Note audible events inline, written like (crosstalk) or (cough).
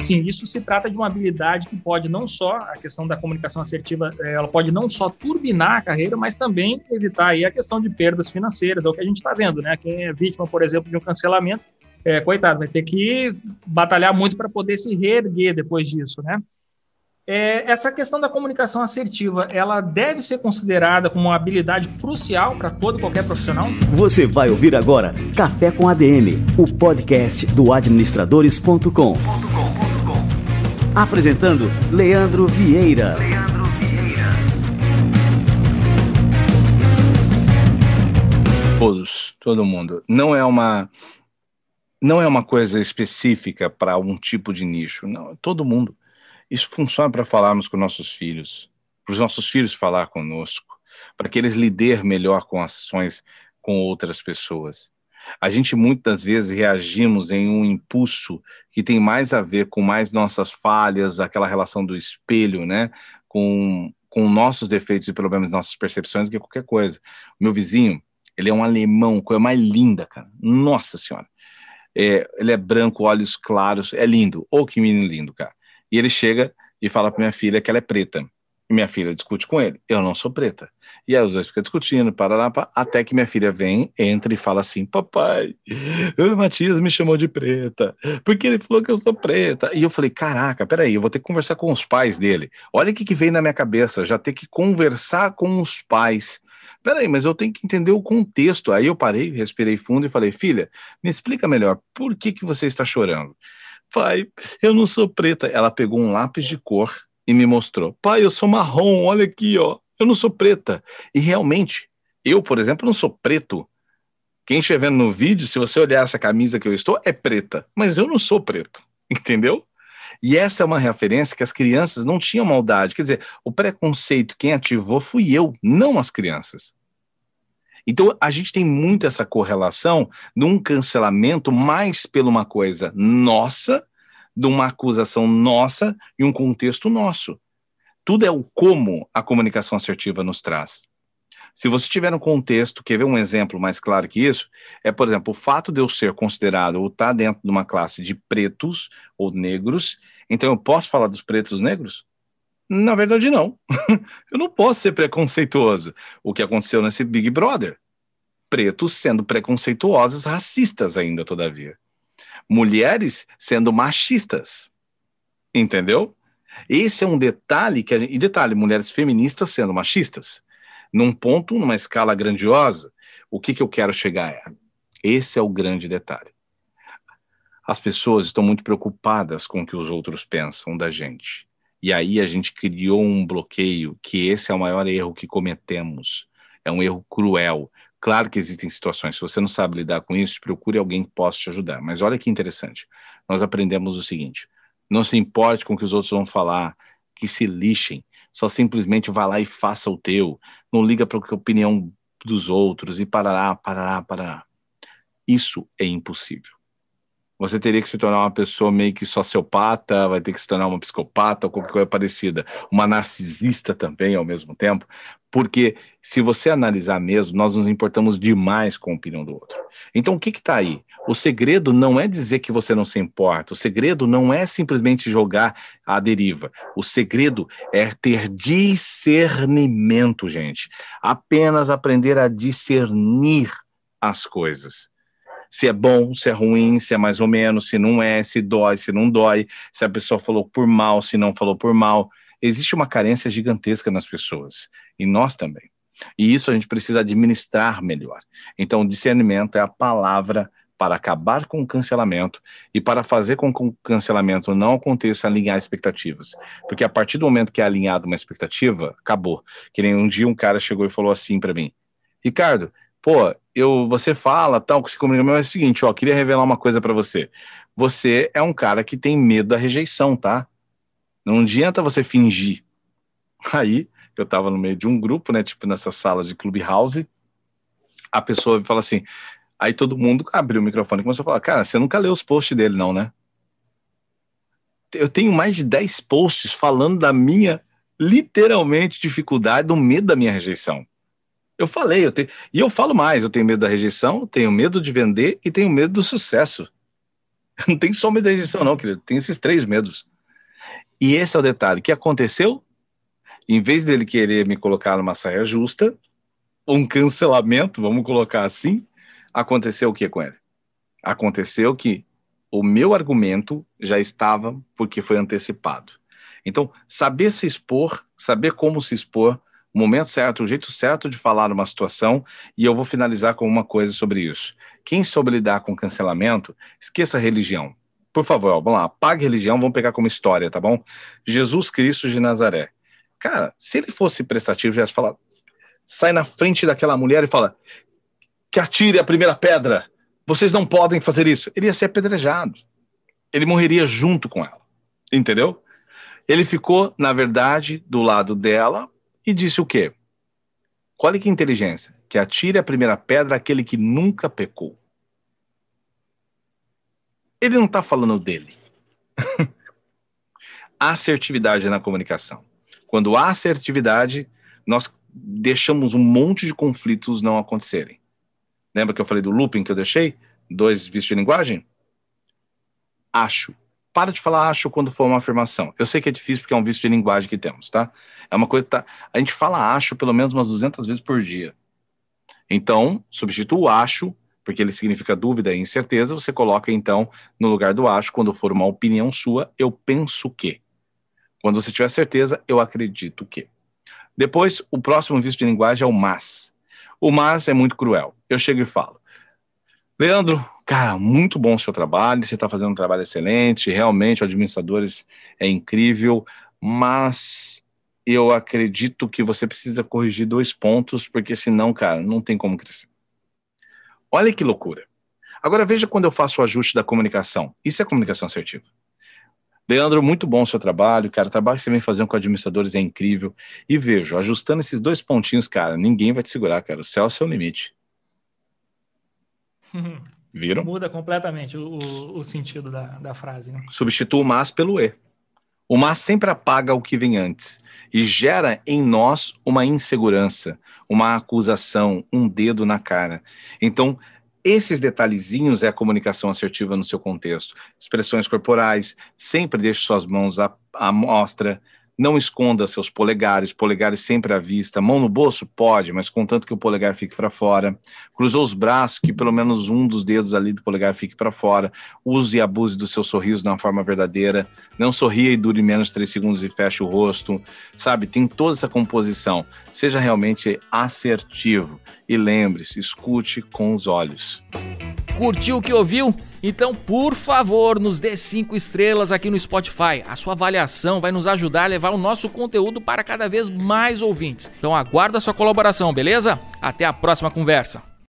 assim, isso se trata de uma habilidade que pode não só, a questão da comunicação assertiva, é, ela pode não só turbinar a carreira, mas também evitar aí a questão de perdas financeiras, é o que a gente está vendo, né? Quem é vítima, por exemplo, de um cancelamento, é, coitado, vai ter que batalhar muito para poder se reerguer depois disso, né? É, essa questão da comunicação assertiva, ela deve ser considerada como uma habilidade crucial para todo e qualquer profissional? Você vai ouvir agora Café com ADM, o podcast do administradores.com. Apresentando Leandro Vieira. Leandro Vieira. Todos, todo mundo. Não é uma não é uma coisa específica para um tipo de nicho, não, todo mundo. Isso funciona para falarmos com nossos filhos, para os nossos filhos falar conosco, para que eles lider melhor com ações com outras pessoas. A gente muitas vezes reagimos em um impulso que tem mais a ver com mais nossas falhas, aquela relação do espelho, né? Com, com nossos defeitos e problemas, nossas percepções, do que qualquer coisa. O meu vizinho, ele é um alemão, coisa mais linda, cara. Nossa Senhora. É, ele é branco, olhos claros, é lindo. Ô, oh, que menino lindo, cara. E ele chega e fala para minha filha que ela é preta. E minha filha discute com ele. Eu não sou preta. E aí os dois ficam discutindo, parará, até que minha filha vem, entra e fala assim: Papai, o Matias me chamou de preta, porque ele falou que eu sou preta. E eu falei: Caraca, peraí, eu vou ter que conversar com os pais dele. Olha o que, que veio na minha cabeça, já ter que conversar com os pais. Peraí, mas eu tenho que entender o contexto. Aí eu parei, respirei fundo e falei: Filha, me explica melhor, por que, que você está chorando? Pai, eu não sou preta. Ela pegou um lápis de cor e me mostrou. Pai, eu sou marrom, olha aqui, ó. Eu não sou preta. E realmente, eu, por exemplo, não sou preto. Quem estiver vendo no vídeo, se você olhar essa camisa que eu estou, é preta. Mas eu não sou preto, (laughs) entendeu? E essa é uma referência que as crianças não tinham maldade. Quer dizer, o preconceito, quem ativou fui eu, não as crianças. Então, a gente tem muito essa correlação num cancelamento mais pela uma coisa nossa, de uma acusação nossa e um contexto nosso. Tudo é o como a comunicação assertiva nos traz. Se você tiver um contexto, quer ver um exemplo mais claro que isso? É, por exemplo, o fato de eu ser considerado ou estar tá dentro de uma classe de pretos ou negros, então eu posso falar dos pretos negros? Na verdade, não. (laughs) eu não posso ser preconceituoso. O que aconteceu nesse Big Brother? Pretos sendo preconceituosos, racistas ainda, todavia. Mulheres sendo machistas. Entendeu? Esse é um detalhe que. e detalhe, mulheres feministas sendo machistas. Num ponto, numa escala grandiosa, o que, que eu quero chegar é. Esse é o grande detalhe. As pessoas estão muito preocupadas com o que os outros pensam da gente e aí a gente criou um bloqueio, que esse é o maior erro que cometemos. É um erro cruel. Claro que existem situações, se você não sabe lidar com isso, procure alguém que possa te ajudar. Mas olha que interessante. Nós aprendemos o seguinte: não se importe com o que os outros vão falar, que se lixem. Só simplesmente vá lá e faça o teu. Não liga para a opinião dos outros e parará, parará, parará. Isso é impossível você teria que se tornar uma pessoa meio que sociopata, vai ter que se tornar uma psicopata ou qualquer coisa parecida, uma narcisista também ao mesmo tempo, porque se você analisar mesmo, nós nos importamos demais com a opinião do outro. Então, o que está aí? O segredo não é dizer que você não se importa, o segredo não é simplesmente jogar à deriva, o segredo é ter discernimento, gente. Apenas aprender a discernir as coisas se é bom, se é ruim, se é mais ou menos, se não é, se dói, se não dói, se a pessoa falou por mal, se não falou por mal. Existe uma carência gigantesca nas pessoas, e nós também. E isso a gente precisa administrar melhor. Então, discernimento é a palavra para acabar com o cancelamento e para fazer com que o cancelamento não aconteça alinhar expectativas. Porque a partir do momento que é alinhado uma expectativa, acabou. Que nem um dia um cara chegou e falou assim para mim: Ricardo, pô, eu, você fala, tal, que se comunica, mas é o seguinte, ó, queria revelar uma coisa para você. Você é um cara que tem medo da rejeição, tá? Não adianta você fingir. (laughs) Aí, eu tava no meio de um grupo, né, tipo nessa sala de clubhouse, a pessoa fala assim, aí todo mundo abriu o microfone e começou a falar, cara, você nunca leu os posts dele não, né? Eu tenho mais de 10 posts falando da minha, literalmente, dificuldade, do medo da minha rejeição. Eu falei, eu tenho, e eu falo mais, eu tenho medo da rejeição, tenho medo de vender e tenho medo do sucesso. (laughs) Não tem só medo da rejeição, não, querido. Tem esses três medos. E esse é o detalhe. O que aconteceu? Em vez dele querer me colocar numa saia justa, um cancelamento, vamos colocar assim, aconteceu o que com ele? Aconteceu que o meu argumento já estava porque foi antecipado. Então, saber se expor, saber como se expor, o momento certo, o jeito certo de falar uma situação, e eu vou finalizar com uma coisa sobre isso. Quem soube lidar com cancelamento, esqueça a religião. Por favor, vamos lá, apague religião, vamos pegar como história, tá bom? Jesus Cristo de Nazaré. Cara, se ele fosse prestativo, já falar, sai na frente daquela mulher e fala que atire a primeira pedra. Vocês não podem fazer isso. Ele ia ser apedrejado. Ele morreria junto com ela. Entendeu? Ele ficou, na verdade, do lado dela e disse o quê? Olha que inteligência. Que atire a primeira pedra aquele que nunca pecou. Ele não está falando dele. (laughs) assertividade na comunicação. Quando há assertividade, nós deixamos um monte de conflitos não acontecerem. Lembra que eu falei do looping que eu deixei? Dois vícios de linguagem? Acho. Para de falar acho quando for uma afirmação. Eu sei que é difícil porque é um vício de linguagem que temos, tá? É uma coisa que tá... a gente fala acho pelo menos umas 200 vezes por dia. Então, substitua o acho, porque ele significa dúvida e incerteza, você coloca então no lugar do acho, quando for uma opinião sua, eu penso que. Quando você tiver certeza, eu acredito que. Depois, o próximo vício de linguagem é o mas. O mas é muito cruel. Eu chego e falo: Leandro, cara, muito bom o seu trabalho, você está fazendo um trabalho excelente, realmente o Administradores é incrível, mas eu acredito que você precisa corrigir dois pontos, porque senão, cara, não tem como crescer. Olha que loucura. Agora veja quando eu faço o ajuste da comunicação. Isso é comunicação assertiva. Leandro, muito bom o seu trabalho, cara. O trabalho que você vem fazendo com administradores é incrível. E vejo, ajustando esses dois pontinhos, cara, ninguém vai te segurar, cara. O céu é o seu limite. (laughs) Viram? Muda completamente o, o sentido da, da frase. Né? Substitua o mas pelo e. O mas sempre apaga o que vem antes e gera em nós uma insegurança, uma acusação, um dedo na cara. Então, esses detalhezinhos é a comunicação assertiva no seu contexto. Expressões corporais, sempre deixe suas mãos à, à mostra, não esconda seus polegares, polegares sempre à vista. Mão no bolso? Pode, mas contanto que o polegar fique para fora. Cruzou os braços, que pelo menos um dos dedos ali do polegar fique para fora. Use e abuse do seu sorriso de uma forma verdadeira. Não sorria e dure menos três segundos e feche o rosto. Sabe, tem toda essa composição. Seja realmente assertivo. E lembre-se, escute com os olhos. Curtiu o que ouviu? Então, por favor, nos dê cinco estrelas aqui no Spotify. A sua avaliação vai nos ajudar a levar o nosso conteúdo para cada vez mais ouvintes. Então, aguardo a sua colaboração, beleza? Até a próxima conversa.